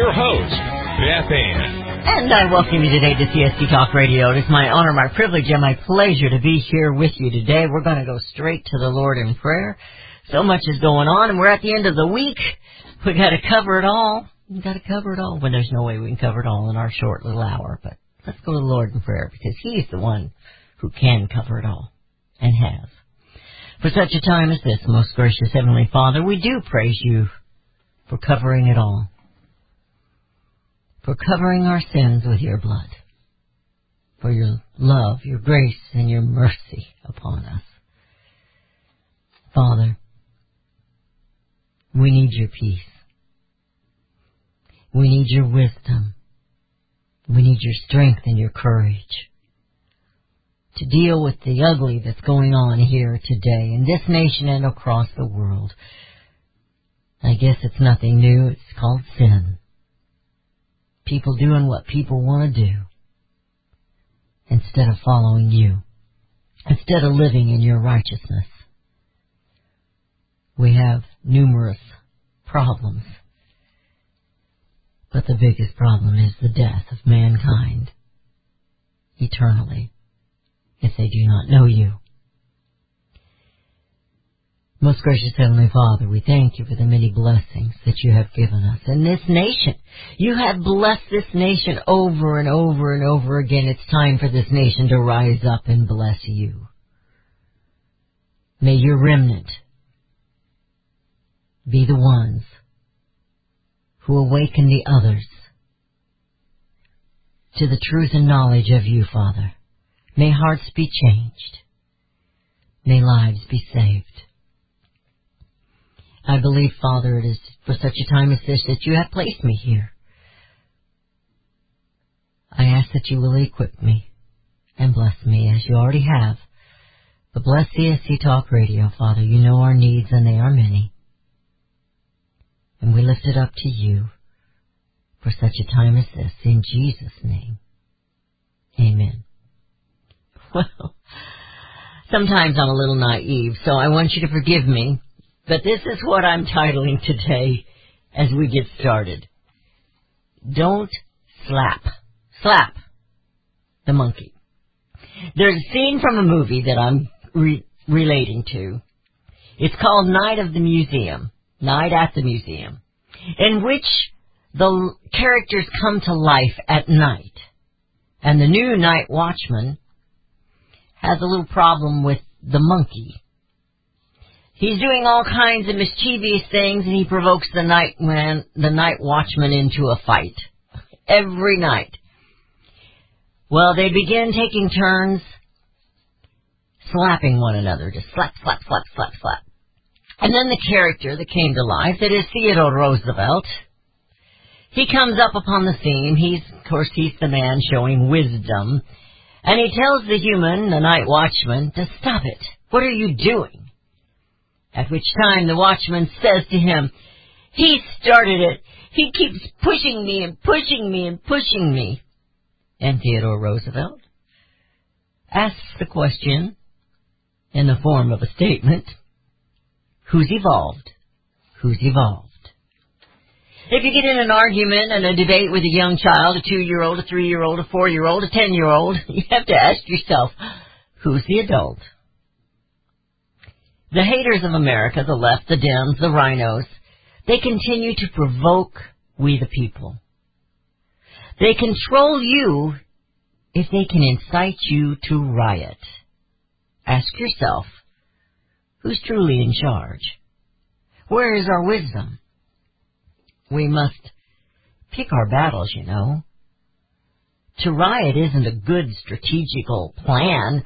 Your host, Beth Ann. And I welcome you today to CSC Talk Radio. It is my honor, my privilege, and my pleasure to be here with you today. We're going to go straight to the Lord in prayer. So much is going on, and we're at the end of the week. We got to cover it all. We got to cover it all. When there's no way we can cover it all in our short little hour, but let's go to the Lord in prayer because He's the one who can cover it all and has. For such a time as this, most gracious Heavenly Father, we do praise you for covering it all for covering our sins with your blood, for your love, your grace, and your mercy upon us. Father, we need your peace. We need your wisdom. We need your strength and your courage to deal with the ugly that's going on here today in this nation and across the world. I guess it's nothing new. It's called sin people doing what people want to do instead of following you, instead of living in your righteousness. We have numerous problems, but the biggest problem is the death of mankind eternally if they do not know you. Most gracious Heavenly Father, we thank you for the many blessings that you have given us in this nation. You have blessed this nation over and over and over again. It's time for this nation to rise up and bless you. May your remnant be the ones who awaken the others to the truth and knowledge of you, Father. May hearts be changed. May lives be saved. I believe, Father, it is for such a time as this that you have placed me here. I ask that you will equip me and bless me as you already have. But bless CSC Talk Radio, Father. You know our needs and they are many. And we lift it up to you for such a time as this. In Jesus' name. Amen. Well, sometimes I'm a little naive, so I want you to forgive me but this is what I'm titling today as we get started. Don't slap. Slap the monkey. There's a scene from a movie that I'm re- relating to. It's called Night of the Museum. Night at the Museum. In which the characters come to life at night. And the new night watchman has a little problem with the monkey He's doing all kinds of mischievous things and he provokes the night man, the night watchman into a fight. Every night. Well, they begin taking turns slapping one another. Just slap, slap, slap, slap, slap. And then the character that came to life, that is Theodore Roosevelt, he comes up upon the scene. He's, of course, he's the man showing wisdom. And he tells the human, the night watchman, to stop it. What are you doing? At which time the watchman says to him, He started it. He keeps pushing me and pushing me and pushing me. And Theodore Roosevelt asks the question in the form of a statement, Who's evolved? Who's evolved? If you get in an argument and a debate with a young child, a two-year-old, a three-year-old, a four-year-old, a ten-year-old, you have to ask yourself, who's the adult? The haters of America, the left, the Dems, the RINOs, they continue to provoke we the people. They control you if they can incite you to riot. Ask yourself, who's truly in charge? Where is our wisdom? We must pick our battles, you know. To riot isn't a good strategical plan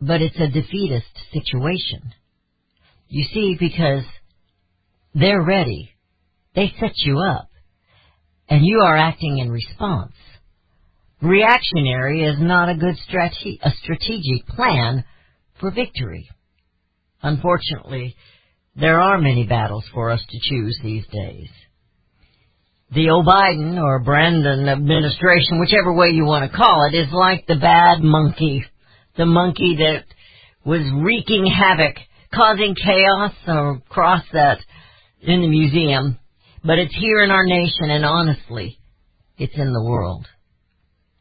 but it's a defeatist situation. You see, because They're ready. They set you up. And you are acting in response. Reactionary is not a good strate- a strategic plan for victory. Unfortunately, there are many battles for us to choose these days. The O'Biden or Brandon administration, whichever way you want to call it, is like the bad monkey. The monkey that was wreaking havoc, causing chaos across that in the museum. But it's here in our nation and honestly, it's in the world.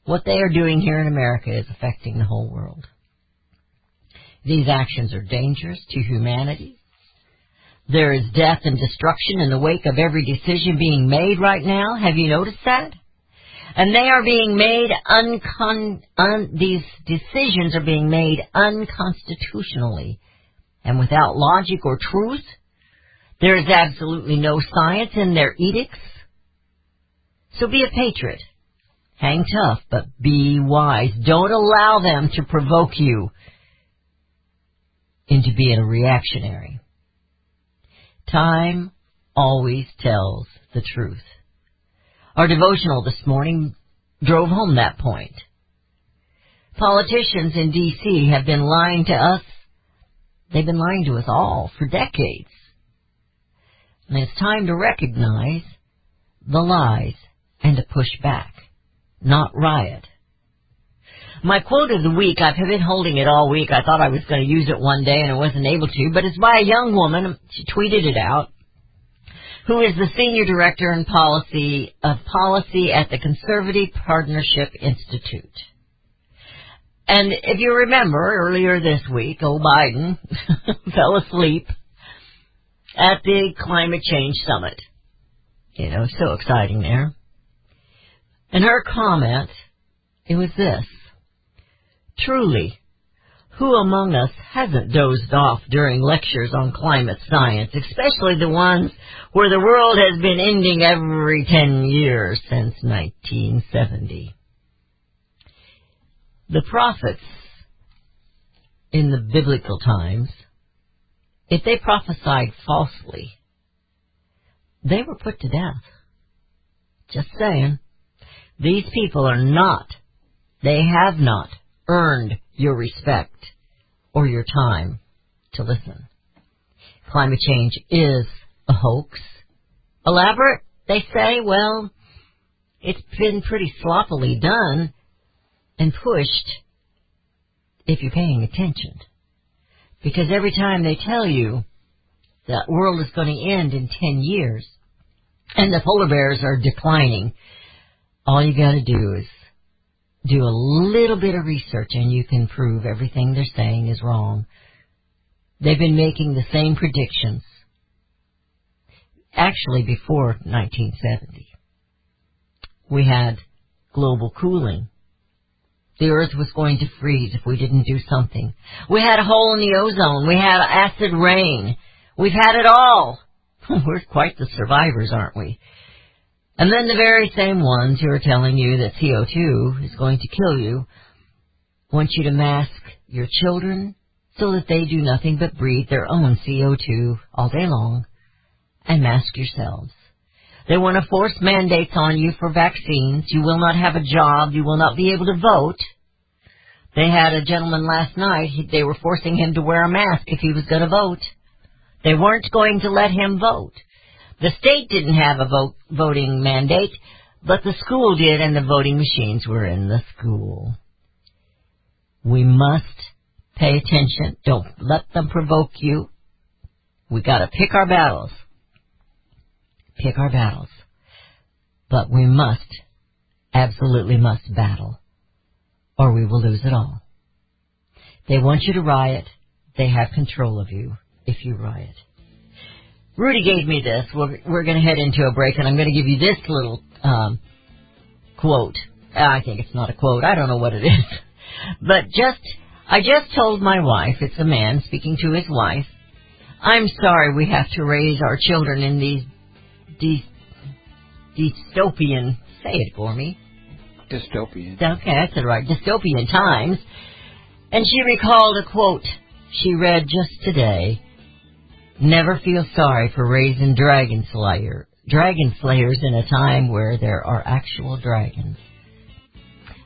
What they are doing here in America is affecting the whole world. These actions are dangerous to humanity. There is death and destruction in the wake of every decision being made right now. Have you noticed that? And they are being made uncon, un, these decisions are being made unconstitutionally and without logic or truth. There is absolutely no science in their edicts. So be a patriot. Hang tough, but be wise. Don't allow them to provoke you into being a reactionary. Time always tells the truth. Our devotional this morning drove home that point. Politicians in D.C. have been lying to us. They've been lying to us all for decades. And it's time to recognize the lies and to push back, not riot. My quote of the week, I've been holding it all week. I thought I was going to use it one day and I wasn't able to, but it's by a young woman. She tweeted it out. Who is the senior director in policy of policy at the Conservative Partnership Institute? And if you remember earlier this week, old Biden fell asleep at the climate change summit. You know, so exciting there. And her comment, it was this. Truly, who among us hasn't dozed off during lectures on climate science, especially the ones where the world has been ending every 10 years since 1970? The prophets in the biblical times, if they prophesied falsely, they were put to death. Just saying. These people are not, they have not earned your respect or your time to listen. Climate change is a hoax. Elaborate, they say, well, it's been pretty sloppily done and pushed if you're paying attention. Because every time they tell you the world is going to end in 10 years and the polar bears are declining, all you gotta do is do a little bit of research and you can prove everything they're saying is wrong. They've been making the same predictions actually before 1970. We had global cooling. The earth was going to freeze if we didn't do something. We had a hole in the ozone. We had acid rain. We've had it all. We're quite the survivors, aren't we? And then the very same ones who are telling you that CO2 is going to kill you want you to mask your children so that they do nothing but breathe their own CO2 all day long and mask yourselves. They want to force mandates on you for vaccines. You will not have a job. You will not be able to vote. They had a gentleman last night. he- They were forcing him to wear a mask if he was going to vote. They weren't going to let him vote. The state didn't have a vote, voting mandate, but the school did and the voting machines were in the school. We must pay attention. Don't let them provoke you. We gotta pick our battles. Pick our battles. But we must, absolutely must battle, or we will lose it all. They want you to riot. They have control of you if you riot. Rudy gave me this. We're, we're going to head into a break, and I'm going to give you this little um, quote. I think it's not a quote. I don't know what it is. But just, I just told my wife, it's a man speaking to his wife, I'm sorry we have to raise our children in these, these dystopian, say it for me, Dystopian. Okay, I said right. Dystopian times. And she recalled a quote she read just today Never feel sorry for raising dragon slayer, dragon slayers in a time where there are actual dragons.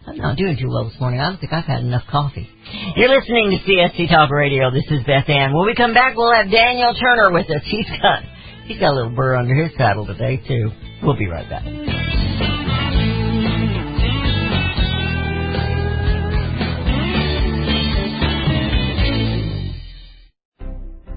I'm not doing too well this morning. I don't think I've had enough coffee. You're listening to CSC Talk Radio. This is Beth Ann. When we come back, we'll have Daniel Turner with us. He's got he's got a little burr under his saddle today too. We'll be right back.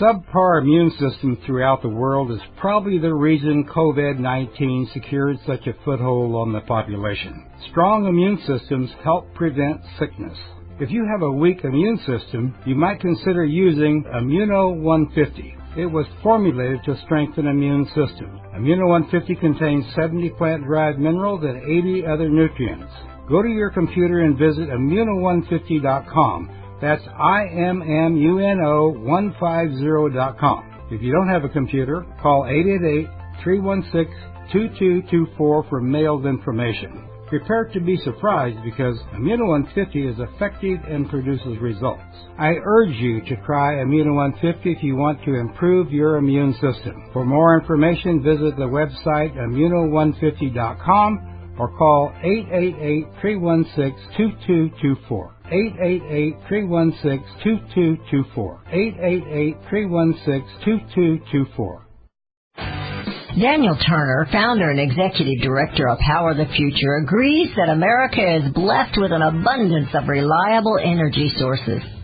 Subpar immune system throughout the world is probably the reason COVID-19 secured such a foothold on the population. Strong immune systems help prevent sickness. If you have a weak immune system, you might consider using Immuno 150. It was formulated to strengthen immune system. Immuno 150 contains 70 plant-derived minerals and 80 other nutrients. Go to your computer and visit immuno150.com. That's I-M-M-U-N-O-150.com. If you don't have a computer, call 888-316-2224 for mailed information. Prepare to be surprised because Immuno 150 is effective and produces results. I urge you to try Immuno 150 if you want to improve your immune system. For more information, visit the website immuno150.com or call 888-316-2224. 888-316-2224. 888-316-2224. Daniel Turner, founder and executive director of Power the Future, agrees that America is blessed with an abundance of reliable energy sources.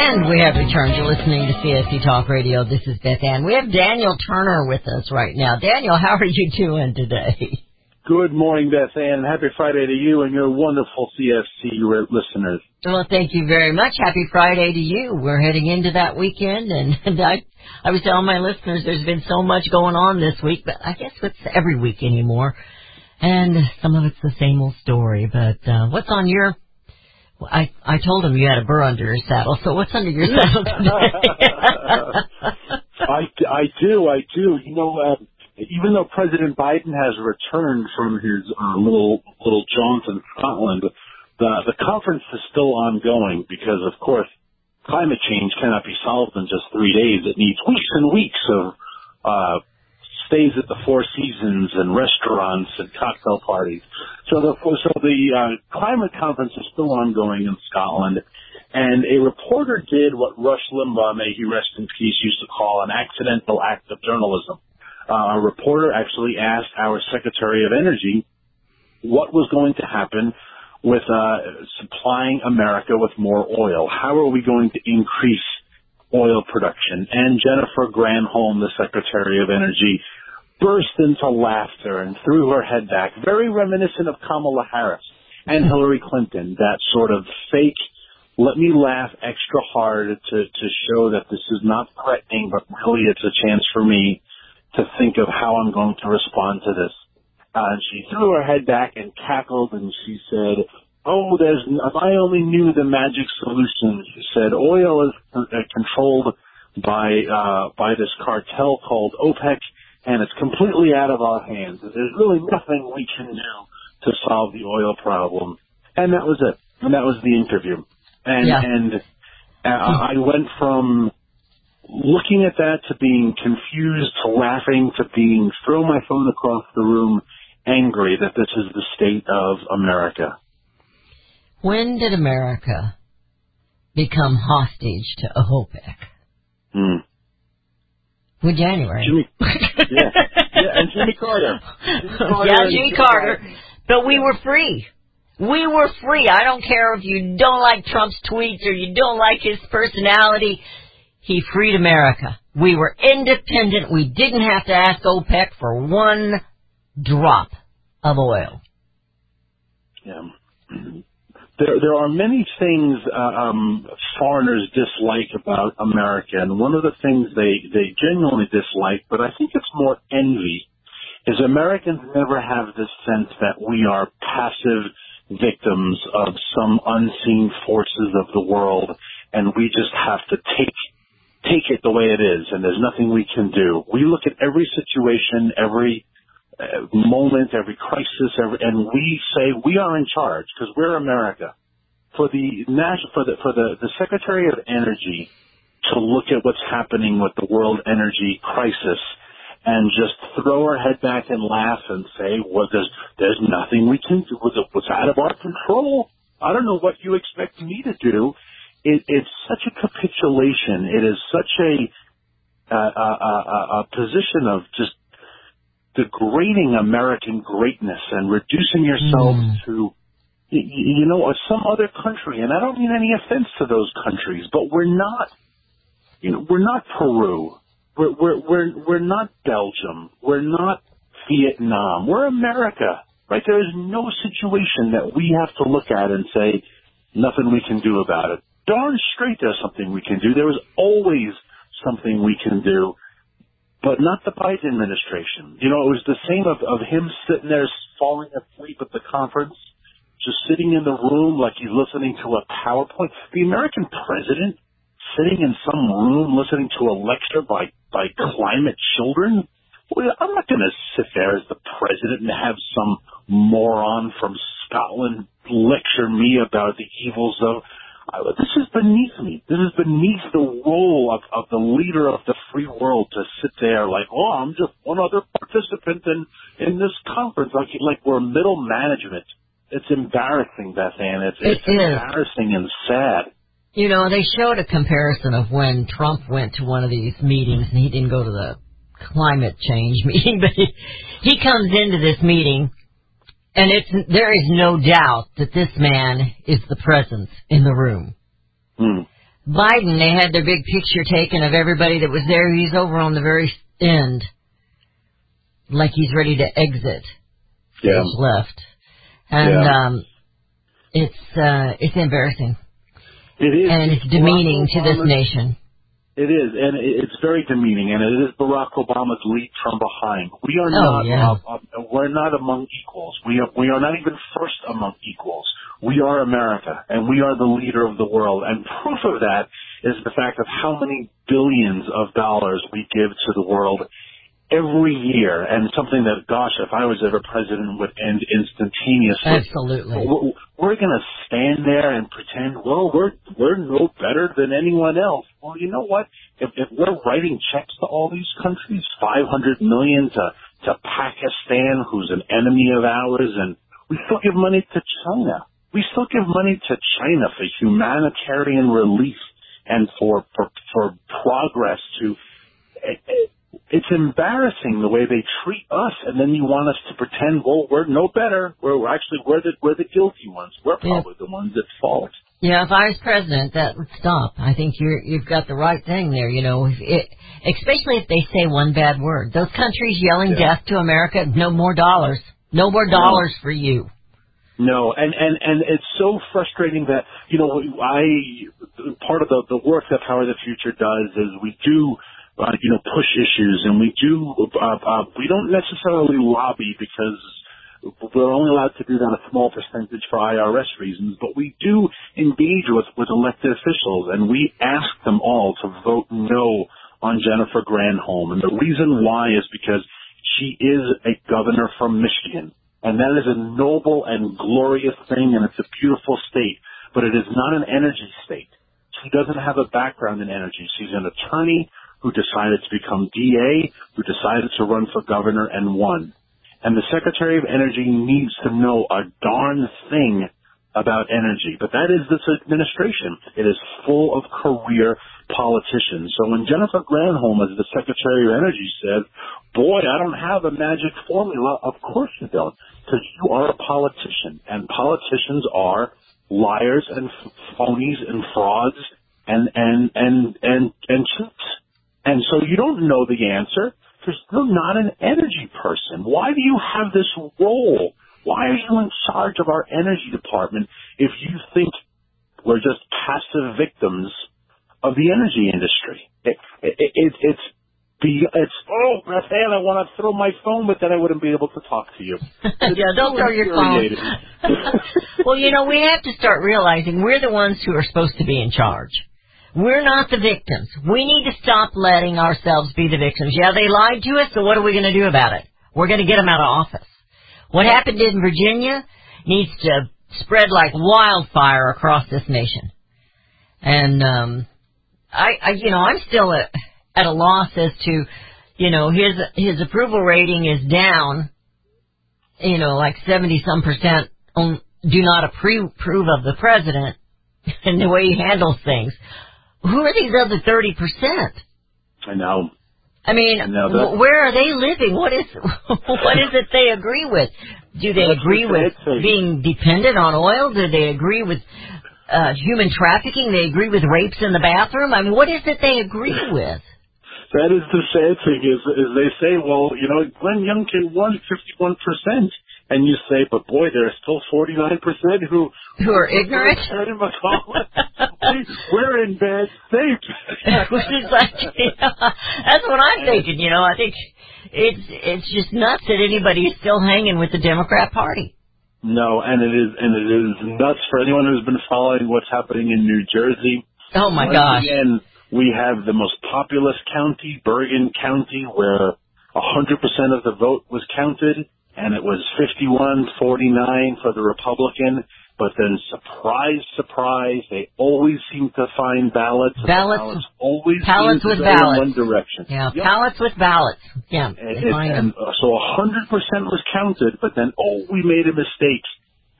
And we have returned. You're listening to CSC Talk Radio. This is Beth Ann. We have Daniel Turner with us right now. Daniel, how are you doing today? Good morning, Beth Ann. Happy Friday to you and your wonderful CSC listeners. Well, thank you very much. Happy Friday to you. We're heading into that weekend, and, and I, I was telling my listeners there's been so much going on this week, but I guess it's every week anymore, and some of it's the same old story. But uh, what's on your I I told him you had a burr under your saddle. So what's under your saddle today? I, I do, I do. You know, uh, even though President Biden has returned from his uh, little little jaunt in Scotland, the the conference is still ongoing because, of course, climate change cannot be solved in just three days. It needs weeks and weeks of uh, stays at the Four Seasons and restaurants and cocktail parties. So the so the uh, climate conference is still ongoing in Scotland, and a reporter did what Rush Limbaugh, may he rest in peace, used to call an accidental act of journalism. Uh, a reporter actually asked our Secretary of Energy what was going to happen with uh, supplying America with more oil? How are we going to increase oil production? And Jennifer Granholm, the Secretary of Energy, burst into laughter and threw her head back, very reminiscent of Kamala Harris and Hillary Clinton, that sort of fake, let me laugh extra hard to, to show that this is not threatening, but really it's a chance for me to think of how I'm going to respond to this. Uh, she threw her head back and cackled and she said, Oh, there's, if I only knew the magic solution. She said, oil is uh, controlled by, uh, by this cartel called OPEC and it's completely out of our hands. There's really nothing we can do to solve the oil problem. And that was it. And that was the interview. And, Yeah. and uh, I went from looking at that to being confused to laughing to being throw my phone across the room angry that this is the state of America. When did America become hostage to OPEC? Hmm. With January. Jimmy, yeah, yeah, and Jimmy Carter. Jimmy Carter yeah, and Jimmy Joe Carter. But we were free. We were free. I don't care if you don't like Trump's tweets or you don't like his personality. He freed America. We were independent. We didn't have to ask OPEC for one drop of oil. Yeah. There, there are many things uh, um, foreigners dislike about America, and one of the things they they genuinely dislike, but I think it's more envy, is Americans never have this sense that we are passive victims of some unseen forces of the world, and we just have to take take it the way it is, and there's nothing we can do. We look at every situation, every moment, every crisis, every, and we say we are in charge because we're America. For the national, for the for the, the Secretary of Energy to look at what's happening with the world energy crisis and just throw her head back and laugh and say, "Well, there's there's nothing we can do. What's out of our control? I don't know what you expect me to do." It, it's such a capitulation. It is such a a, a, a, a position of just degrading American greatness and reducing yourselves Mm. to, you know, some other country. And I don't mean any offense to those countries, but we're not, you know, we're not Peru. We're, we're, we're, we're not Belgium. We're not Vietnam. We're America, right? There is no situation that we have to look at and say, nothing we can do about it. Darn straight there's something we can do. There is always something we can do but not the Biden administration. You know, it was the same of, of him sitting there falling asleep at the conference, just sitting in the room like he's listening to a PowerPoint. The American president sitting in some room listening to a lecture by, by climate children. Well, I'm not going to sit there as the president and have some moron from Scotland lecture me about the evils of this is beneath me. This is beneath the role of, of the leader of the free world to sit there like, oh, I'm just one other participant in, in this conference, like like we're middle management. It's embarrassing, Beth Ann. It's, It it's is. embarrassing and sad. You know, they showed a comparison of when Trump went to one of these meetings, and he didn't go to the climate change meeting, but he, he comes into this meeting, and it's there is no doubt that this man is the presence in the room. Hmm. Biden, they had their big picture taken of everybody that was there. He's over on the very end, like he's ready to exit Yeah. stage left, and Yeah. um, it's uh, it's embarrassing It is. and it's Barack demeaning to this Obama's- nation. It is, and it's very demeaning, and it is Barack Obama's lead from behind. We are Oh, not, yeah. uh, we're not among equals. We are, we are not even first among equals. We are America, and we are the leader of the world. And proof of that is the fact of how many billions of dollars we give to the world every year, and something that, gosh, if I was ever president, would end instantaneously. Absolutely. We're, we're going to stand there and pretend, well, we're we're no better than anyone else. Well, you know what? If, if we're writing checks to all these countries, five hundred million to to Pakistan, who's an enemy of ours, and we still give money to China. We still give money to China for humanitarian relief and for for, for progress to. it's embarrassing the way they treat us, and then you want us to pretend, well, we're no better. We're, we're actually we're the we're the guilty ones. We're Yeah. probably the ones at fault. Yeah, if I was president, that would stop. I think you're you've got the right thing there. You know, if it, especially if they say one bad word. Those countries yelling Yeah. death to America, no more dollars, no more dollars for you. No, and and and it's so frustrating that you know I part of the the work that Power of the Future does is we do uh, you know push issues and we do uh, uh, we don't necessarily lobby because we're only allowed to do that a small percentage for IRS reasons, but we do engage with with elected officials and we ask them all to vote no on Jennifer Granholm, and the reason why is because she is a governor from Michigan. And that is a noble and glorious thing, and it's a beautiful state. But it is not an energy state. She doesn't have a background in energy. She's an attorney who decided to become DA, who decided to run for governor and won. And the Secretary of Energy needs to know a darn thing about energy. But that is this administration. It is full of career politicians. So when Jennifer Granholm, as the Secretary of Energy, said, boy, I don't have a magic formula, of course you don't. Because you are a politician. And politicians are liars and phonies and frauds and, and, and, and, and. And so you don't know the answer because you're not an energy person. Why do you have this role? Why are you in charge of our energy department if you think we're just passive victims of the energy industry? It, it, it, it's the it's oh man, I want to throw my phone, but then I wouldn't be able to talk to you. yeah, don't throw your phone. well, you know, we have to start realizing we're the ones who are supposed to be in charge. We're not the victims. We need to stop letting ourselves be the victims. Yeah, they lied to us, so what are we going to do about it? We're going to get them out of office. What happened in Virginia needs to spread like wildfire across this nation. And um I, I you know, I'm still at, at a loss as to, you know, his his approval rating is down, you know, like 70 some percent on do not approve, approve of the president and the way he handles things. Who are these other 30%? I know. I mean, that- wh- where are they living? What is what is it they agree with? Do they agree with being dependent on oil? Do they agree with uh, human trafficking? They agree with rapes in the bathroom? I mean, what is it they agree with? That is the sad thing is, is they say, well, you know, Glenn Youngkin won 51%. And you say, but boy, there are still 49% who, Who are ignorant? We're in bad state. Which that's what I'm thinking. You know, I think it's it's just nuts that anybody's still hanging with the Democrat Party. no, and it is, and it is nuts for anyone who's been following what's happening in New Jersey. Oh my Once gosh! Again, we have the most populous county, Bergen County, where 100% of the vote was counted, and it was 51-49 for the Republican. But then, surprise, surprise, they always seem to find ballots. Ballots- ballots always ballots seem to with go in ballots. one direction. Yeah, Yep. ballots with ballots. Yeah, And, it, and uh, so 100% was counted, but then, oh, we made a mistake.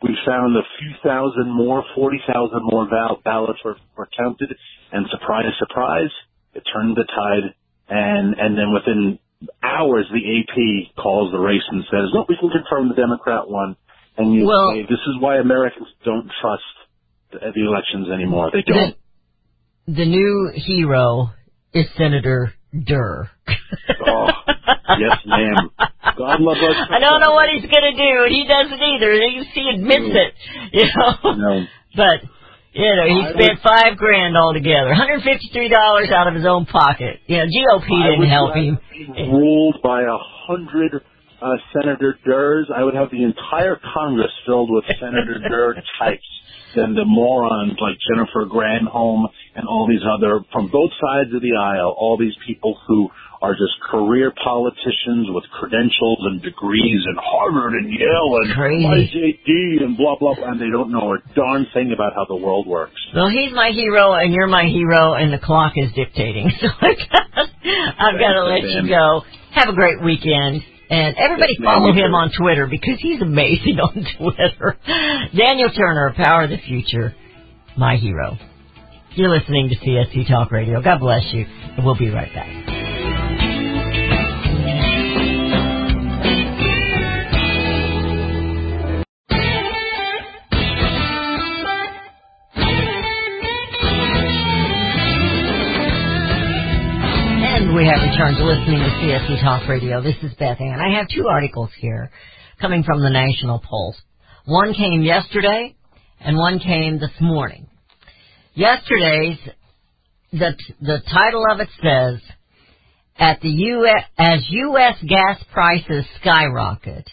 We found a few thousand more, 40,000 more val- ballots were, were counted, and surprise, surprise, it turned the tide, and, and then within hours, the AP calls the race and says, no, we can confirm the Democrat won. And you Well- say, this is why Americans don't trust the, the elections anymore. They don't. The, the new hero is Senator Durr. Oh, yes, ma'am. God love us. I don't know what he's gonna do, and he doesn't either. He, he admits it, you know. No. But you know, he I spent five grand altogether, one hundred fifty-three dollars out of his own pocket. You know, GOP didn't would help him. Ruled by a hundred uh, Senator Durrs, I would have the entire Congress filled with Senator Durr types than the morons like Jennifer Granholm and all these other, from both sides of the aisle, all these people who are just career politicians with credentials and degrees and Harvard and Yale and Crazy. IJD and blah, blah, blah, and they don't know a darn thing about how the world works. Well, he's my hero, and you're my hero, and the clock is dictating. So I've got, to let you go. Have a great weekend. And everybody Yes, follow him on Twitter because he's amazing on Twitter. Daniel Turner, Power of the Future, my hero. You're listening to CSC Talk Radio. God bless you. And we'll be right back. We have returned to listening to CSC Talk Radio. This is Beth Ann. I have two articles here coming from the National Pulse. One came yesterday and one came this morning. Yesterday's, the, the title of it says, at the U.S., as U.S. gas prices skyrocket,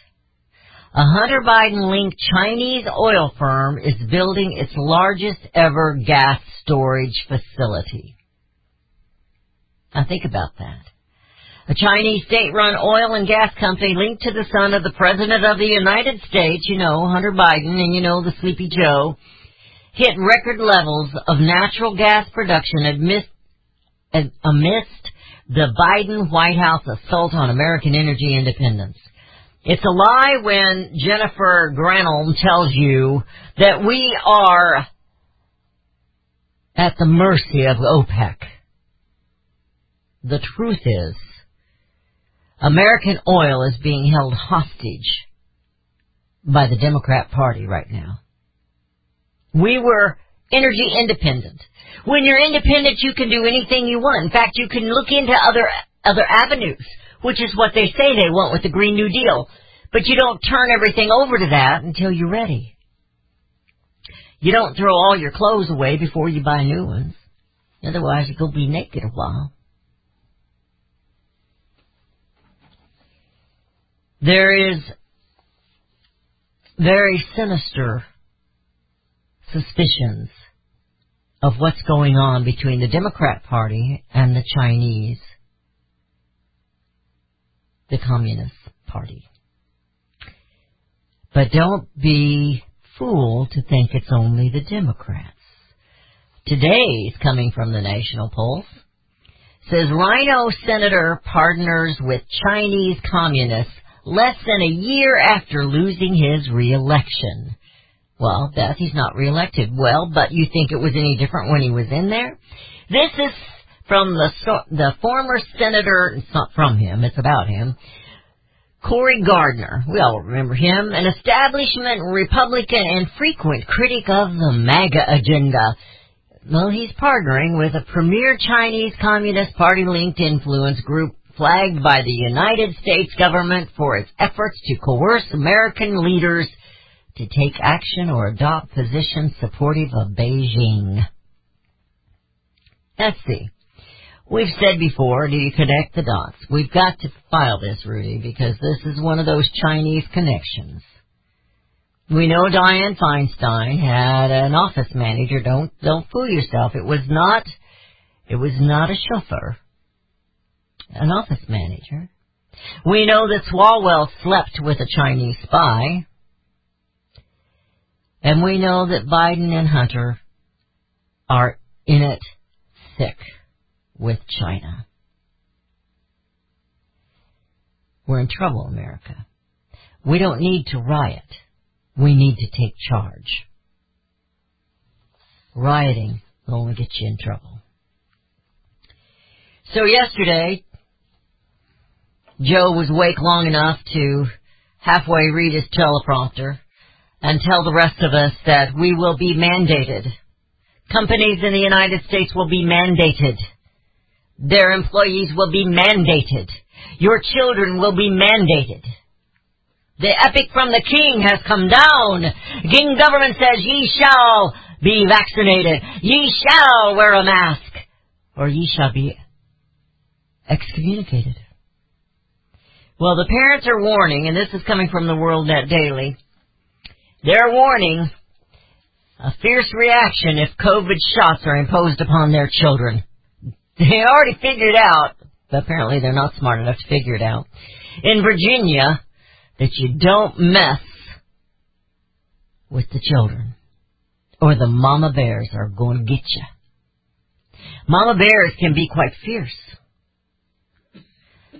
a Hunter Biden linked Chinese oil firm is building its largest ever gas storage facility. Now think about that. A Chinese state-run oil and gas company linked to the son of the President of the United States, you know, Hunter Biden, and you know, the Sleepy Joe, hit record levels of natural gas production amidst, amidst the Biden White House assault on American energy independence. It's a lie when Jennifer Granholm tells you that we are at the mercy of OPEC. The truth is, American oil is being held hostage by the Democrat Party right now. We were energy independent. When you're independent, you can do anything you want. In fact, you can look into other other avenues, which is what they say they want with the Green New Deal. But you don't turn everything over to that until you're ready. You don't throw all your clothes away before you buy new ones. Otherwise, you'll be naked a while. There is very sinister suspicions of what's going on between the Democrat Party and the Chinese, the Communist Party. But don't be fooled to think it's only the Democrats. Today's coming from the National Pulse says RINO senator partners with Chinese communists less than a year after losing his reelection. Well, Beth, he's not reelected. Well, but you think it was any different when he was in there? This is from the the former senator. It's not from him. It's about him. Cory Gardner. We all remember him. An establishment Republican and frequent critic of the MAGA agenda. Well, he's partnering with a premier Chinese Communist Party linked influence group flagged by the United States government for its efforts to coerce American leaders to take action or adopt positions supportive of Beijing. Let's see. We've said before, do you connect the dots? We've got to file this, Rudy, because this is one of those Chinese connections. We know Dianne Feinstein had an office manager. Don't don't fool yourself. It was not it was not a chauffeur. An office manager. We know that Swalwell slept with a Chinese spy. And we know that Biden and Hunter are in it thick with China. We're in trouble, America. We don't need to riot. We need to take charge. Rioting will only get you in trouble. So yesterday, Joe was awake long enough to halfway read his teleprompter and tell the rest of us that we will be mandated. Companies in the United States will be mandated. Their employees will be mandated. Your children will be mandated. The epic from the king has come down. King government says, ye shall be vaccinated. Ye shall wear a mask. Or ye shall be excommunicated. Well, the parents are warning, and this is coming from the World Net Daily. They're warning a fierce reaction if COVID shots are imposed upon their children. They already figured out, but apparently they're not smart enough to figure it out, in Virginia, that you don't mess with the children, or the mama bears are going to get you. Mama bears can be quite fierce.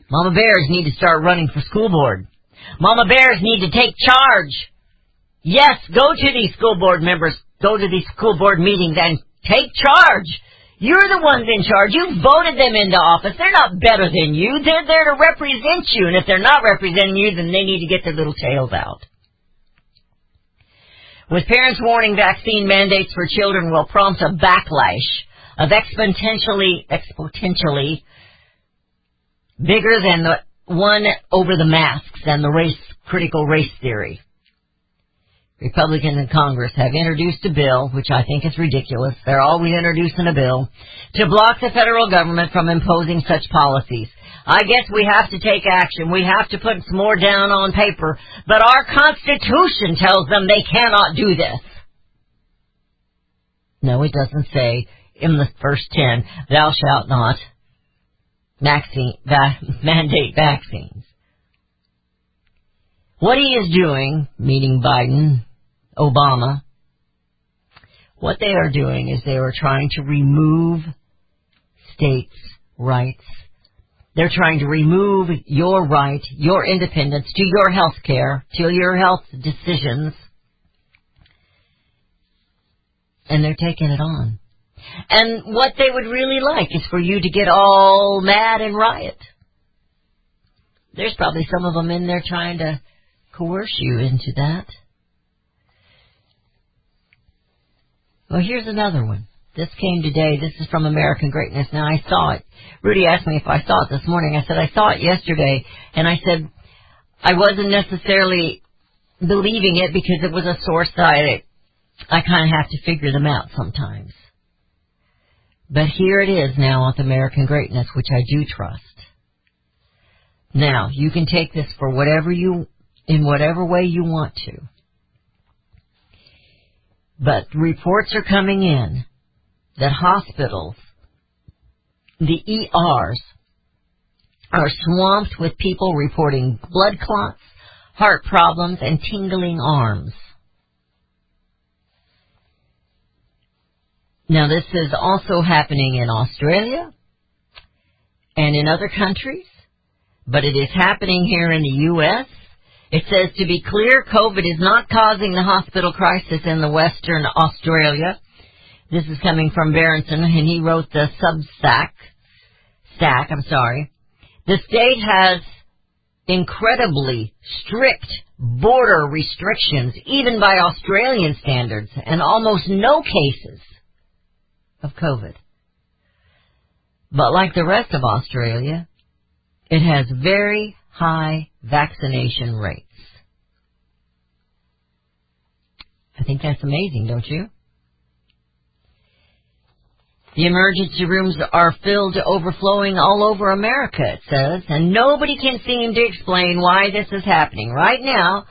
Mama bears need to start running for school board. Mama bears need to take charge. Yes, go to these school board members, go to these school board meetings and take charge. You're the ones in charge. You voted them into office. They're not better than you. They're there to represent you. And if they're not representing you, then they need to get their little tails out. With parents warning vaccine mandates for children will prompt a backlash of exponentially, exponentially bigger than the one over the masks and the race, critical race theory. Republicans in Congress have introduced a bill, which I think is ridiculous. They're always introducing a bill to block the federal government from imposing such policies. I guess we have to take action. We have to put some more down on paper. But our Constitution tells them they cannot do this. No, it doesn't say in the first ten, thou shalt not vaccine, va- mandate vaccines. What he is doing, meaning Biden, Obama, what they are doing is they are trying to remove states' rights. They're trying to remove your right, your independence to your health care, to your health decisions. And they're taking it on. And what they would really like is for you to get all mad and riot. There's probably some of them in there trying to coerce you into that. Well, here's another one. This came today. This is from American Greatness. Now, I saw it. Rudy asked me if I saw it this morning. I said, I saw it yesterday. And I said, I wasn't necessarily believing it because it was a source that I, I kind of have to figure them out sometimes. But here it is now with American Greatness, which I do trust. Now, you can take this for whatever you, in whatever way you want to. But reports are coming in that hospitals, the ERs, are swamped with people reporting blood clots, heart problems, and tingling arms. Now this is also happening in Australia and in other countries, but it is happening here in the U.S. It says to be clear, COVID is not causing the hospital crisis in the Western Australia. This is coming from Berenson, and he wrote the Substack. Stack, I'm sorry. The state has incredibly strict border restrictions, even by Australian standards, and almost no cases of COVID. But like the rest of Australia, it has very high vaccination rates. I think that's amazing, don't you? The emergency rooms are filled to overflowing all over America, it says, and nobody can seem to explain why this is happening. Right now,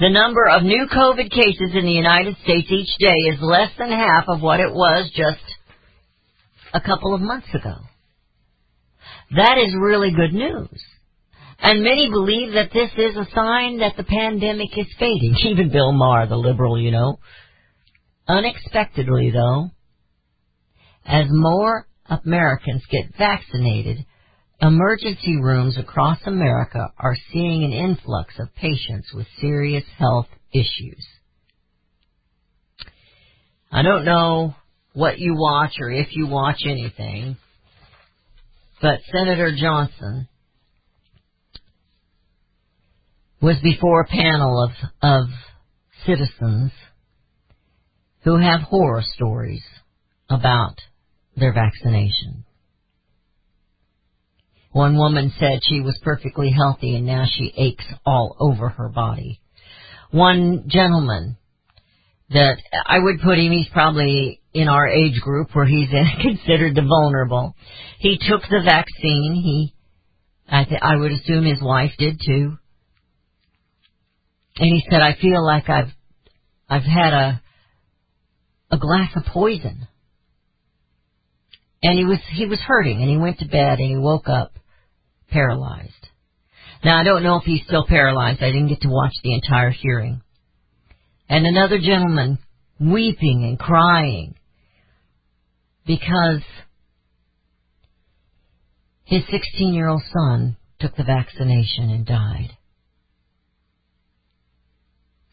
the number of new COVID cases in the United States each day is less than half of what it was just a couple of months ago. That is really good news. And many believe that this is a sign that the pandemic is fading. Even Bill Maher, the liberal, you know. Unexpectedly, though, as more Americans get vaccinated, emergency rooms across America are seeing an influx of patients with serious health issues. I don't know what you watch or if you watch anything, but Senator Johnson was before a panel of, of citizens who have horror stories about their vaccination. One woman said she was perfectly healthy and now she aches all over her body. One gentleman that I would put him, he's probably in our age group where he's considered the vulnerable. He took the vaccine. He, I, th- I would assume his wife did too. And he said, I feel like I've, I've had a, a glass of poison. And he was, he was hurting and he went to bed and he woke up paralyzed. Now I don't know if he's still paralyzed. I didn't get to watch the entire hearing. And another gentleman weeping and crying because his 16 year old son took the vaccination and died.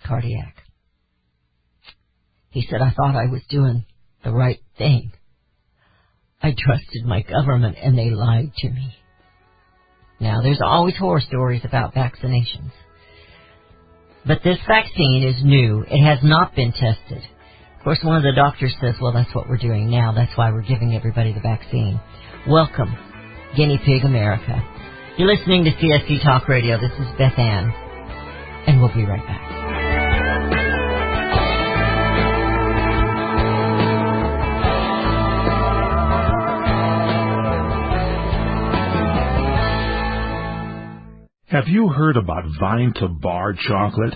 Cardiac. He said, I thought I was doing the right thing. I trusted my government and they lied to me. Now, there's always horror stories about vaccinations. But this vaccine is new. It has not been tested. Course, one of the doctors says, well, that's what we're doing now. That's why we're giving everybody the vaccine. Welcome, Guinea Pig America. You're listening to CSC Talk Radio. This is Beth Ann, and we'll be right back. Have you heard about Vine to Bar chocolate?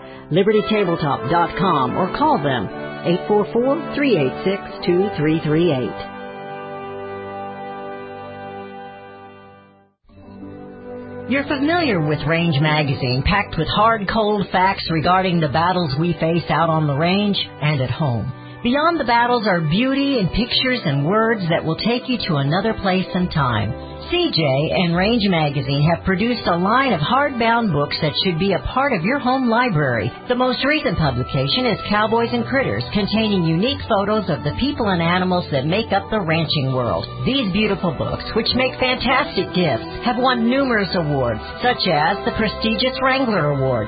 LibertyTabletop.com or call them 844-386-2338. You're familiar with Range Magazine, packed with hard, cold facts regarding the battles we face out on the range and at home. Beyond the battles are beauty and pictures and words that will take you to another place and time. CJ and Range Magazine have produced a line of hardbound books that should be a part of your home library. The most recent publication is Cowboys and Critters, containing unique photos of the people and animals that make up the ranching world. These beautiful books, which make fantastic gifts, have won numerous awards, such as the prestigious Wrangler Award,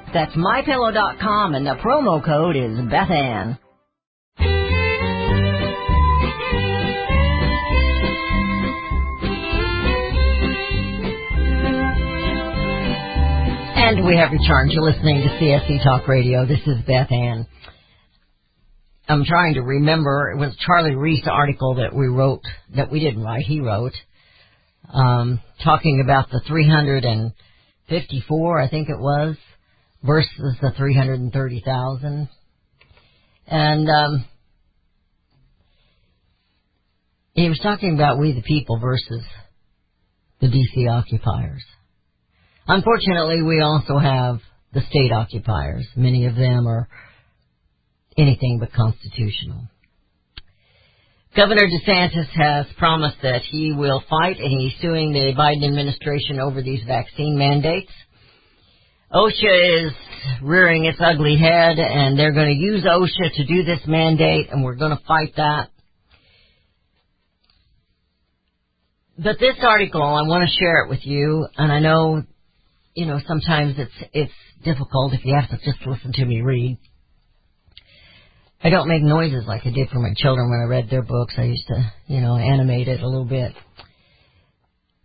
That's mypillow.com and the promo code is BethAnn. And we have returned. You're listening to CSC Talk Radio. This is Beth Ann. I'm trying to remember. It was Charley Reese article that we wrote, that we didn't write, he wrote, um, talking about the 354, I think it was, versus the 330,000. And um, He was talking about we the people versus the DC occupiers. Unfortunately, we also have the state occupiers. Many of them are anything but constitutional. Governor DeSantis has promised that he will fight and he's suing the Biden administration over these vaccine mandates. OSHA is rearing its ugly head and they're going to use OSHA to do this mandate and we're going to fight that. But this article, I want to share it with you and I know, you know, sometimes it's, it's difficult if you have to just listen to me read. I don't make noises like I did for my children when I read their books. I used to, you know, animate it a little bit.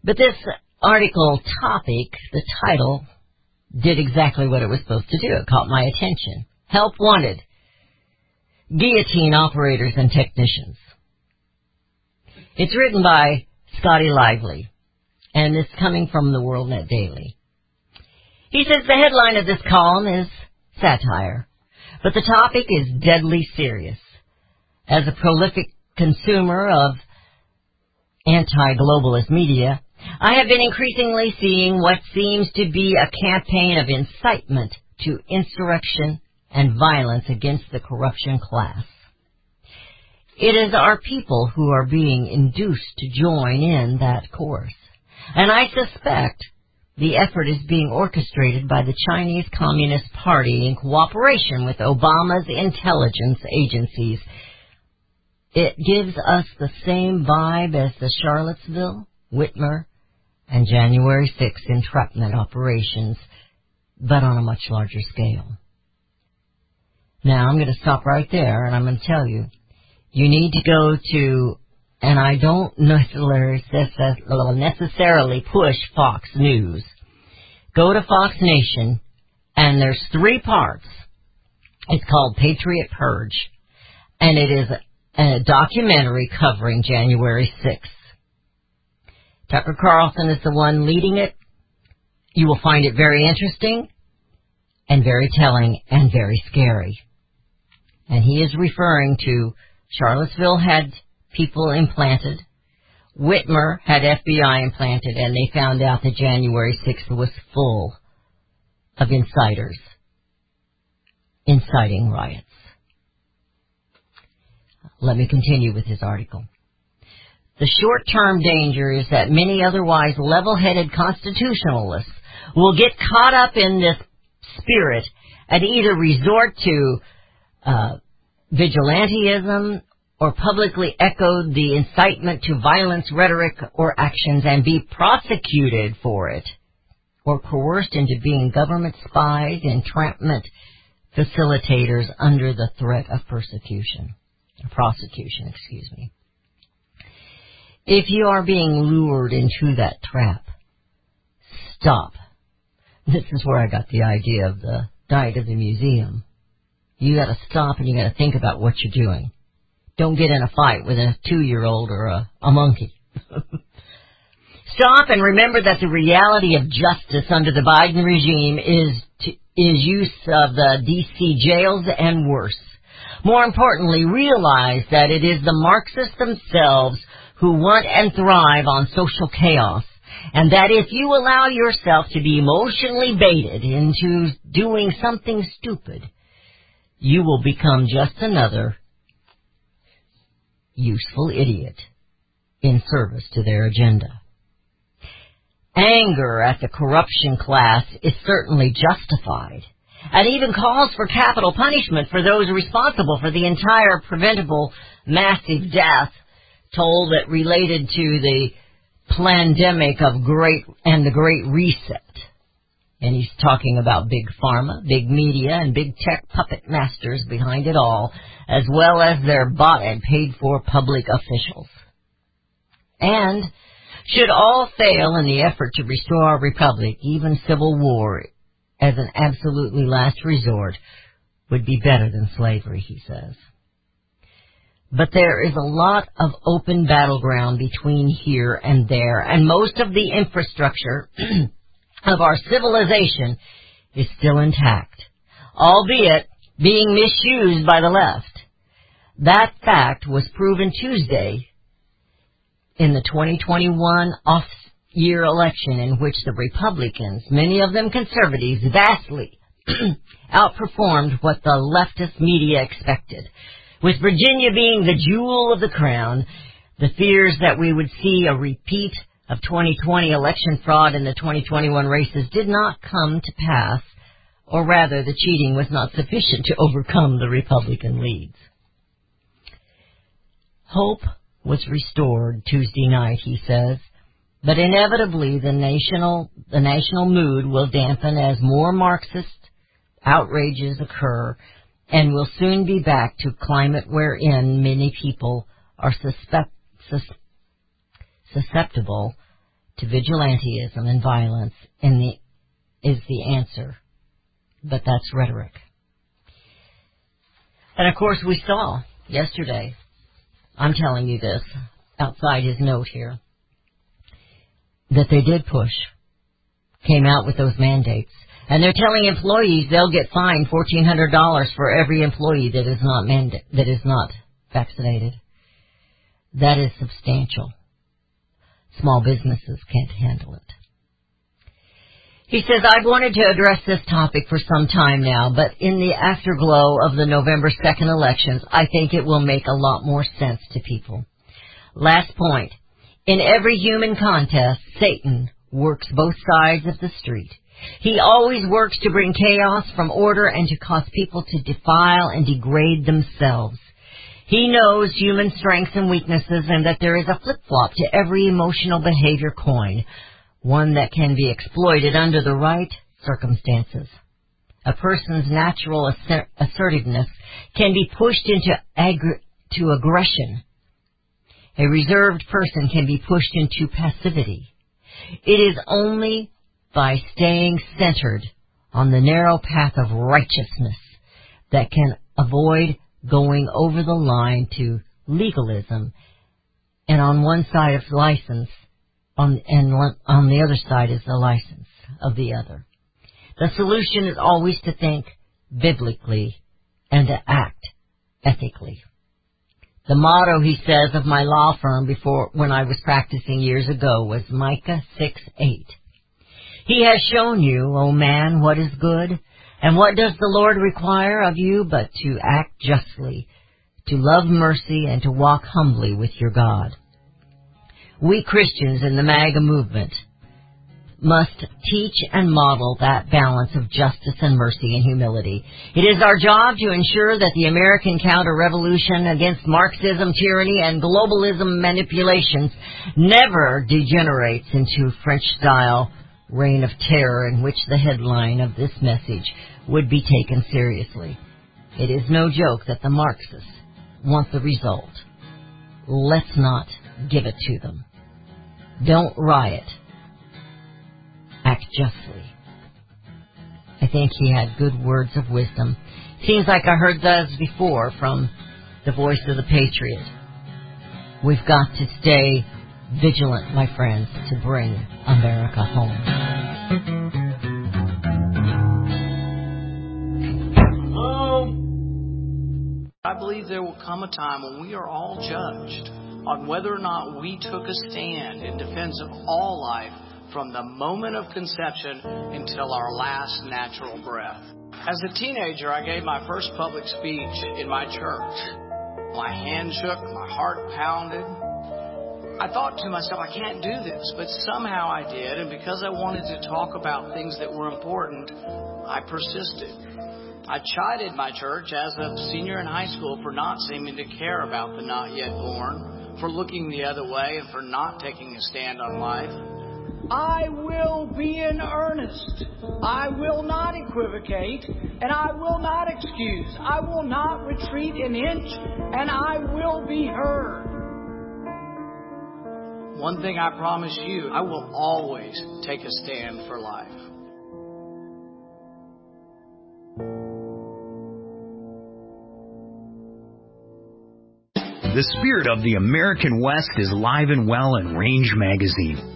But this article topic, the title, did exactly what it was supposed to do. It caught my attention. Help wanted. Guillotine operators and technicians. It's written by Scotty Lively, and it's coming from the WorldNet Daily. He says the headline of this column is satire. But the topic is deadly serious. As a prolific consumer of anti-globalist media, I have been increasingly seeing what seems to be a campaign of incitement to insurrection and violence against the corruption class. It is our people who are being induced to join in that course. And I suspect the effort is being orchestrated by the Chinese Communist Party in cooperation with Obama's intelligence agencies. It gives us the same vibe as the Charlottesville, Whitmer, and January 6 entrapment operations, but on a much larger scale. Now I'm going to stop right there and I'm going to tell you, you need to go to and I don't necessarily necessarily push Fox News. Go to Fox Nation, and there's three parts. It's called Patriot Purge, and it is a documentary covering January 6th. Tucker Carlson is the one leading it. You will find it very interesting and very telling and very scary. And he is referring to Charlottesville had people implanted. Whitmer had FBI implanted and they found out that January 6th was full of insiders inciting riots. Let me continue with his article. The short-term danger is that many otherwise level-headed constitutionalists will get caught up in this spirit and either resort to uh, vigilantism or publicly echo the incitement to violence rhetoric or actions and be prosecuted for it, or coerced into being government spies, entrapment facilitators under the threat of persecution, prosecution, excuse me. If you are being lured into that trap, stop. This is where I got the idea of the diet of the museum. You gotta stop and you gotta think about what you're doing. Don't get in a fight with a two-year-old or a, a monkey. Stop and remember that the reality of justice under the Biden regime is to, is use of the DC jails and worse. More importantly, realize that it is the Marxists themselves who want and thrive on social chaos, and that if you allow yourself to be emotionally baited into doing something stupid, you will become just another useful idiot in service to their agenda. Anger at the corruption class is certainly justified and even calls for capital punishment for those responsible for the entire preventable massive death toll that related to the pandemic of great and the great reset. And he's talking about big pharma, big media, and big tech puppet masters behind it all, as well as their bought and paid for public officials. And should all fail in the effort to restore our republic, even civil war as an absolutely last resort would be better than slavery, he says. But there is a lot of open battleground between here and there, and most of the infrastructure of our civilization is still intact, albeit being misused by the left. That fact was proven Tuesday in the 2021 off-year election in which the Republicans, many of them conservatives, vastly outperformed what the leftist media expected. With Virginia being the jewel of the crown, the fears that we would see a repeat of 2020 election fraud in the 2021 races did not come to pass, or rather the cheating was not sufficient to overcome the Republican leads. Hope was restored Tuesday night, he says, but inevitably the national, the national mood will dampen as more Marxist outrages occur and will soon be back to climate wherein many people are suspect, sus, susceptible to vigilantism and violence in the, is the answer. But that's rhetoric. And of course we saw yesterday, I'm telling you this outside his note here, that they did push, came out with those mandates. And they're telling employees they'll get fined $1,400 for every employee that is not that is not vaccinated. That is substantial. Small businesses can't handle it. He says, I've wanted to address this topic for some time now, but in the afterglow of the November 2nd elections, I think it will make a lot more sense to people. Last point. In every human contest, Satan works both sides of the street. He always works to bring chaos from order and to cause people to defile and degrade themselves. He knows human strengths and weaknesses and that there is a flip-flop to every emotional behavior coin, one that can be exploited under the right circumstances. A person's natural asser- assertiveness can be pushed into aggr- to aggression. A reserved person can be pushed into passivity. It is only by staying centered on the narrow path of righteousness that can avoid going over the line to legalism and on one side of license on and on the other side is the license of the other. The solution is always to think biblically and to act ethically. The motto, he says, of my law firm before when I was practicing years ago was Micah 6 8. He has shown you, O man, what is good, and what does the Lord require of you but to act justly, to love mercy, and to walk humbly with your God. We Christians in the MAGA movement must teach and model that balance of justice and mercy and humility. It is our job to ensure that the American counter-revolution against Marxism, tyranny, and globalism manipulations never degenerates into French-style reign of terror in which the headline of this message would be taken seriously. It is no joke that the Marxists want the result. Let's not give it to them. Don't riot. Act justly. I think he had good words of wisdom. Seems like I heard those before from the voice of the patriot. We've got to stay vigilant, my friends, to bring America home. Um, I believe there will come a time when we are all judged on whether or not we took a stand in defense of all life from the moment of conception until our last natural breath. As a teenager, I gave my first public speech in my church. My hand shook, my heart pounded. I thought to myself, I can't do this, but somehow I did, and because I wanted to talk about things that were important, I persisted. I chided my church as a senior in high school for not seeming to care about the not yet born, for looking the other way, and for not taking a stand on life. I will be in earnest. I will not equivocate, and I will not excuse. I will not retreat an inch, and I will be heard. One thing I promise you, I will always take a stand for life. The spirit of the American West is live and well in Range Magazine,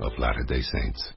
of Latter day Saints.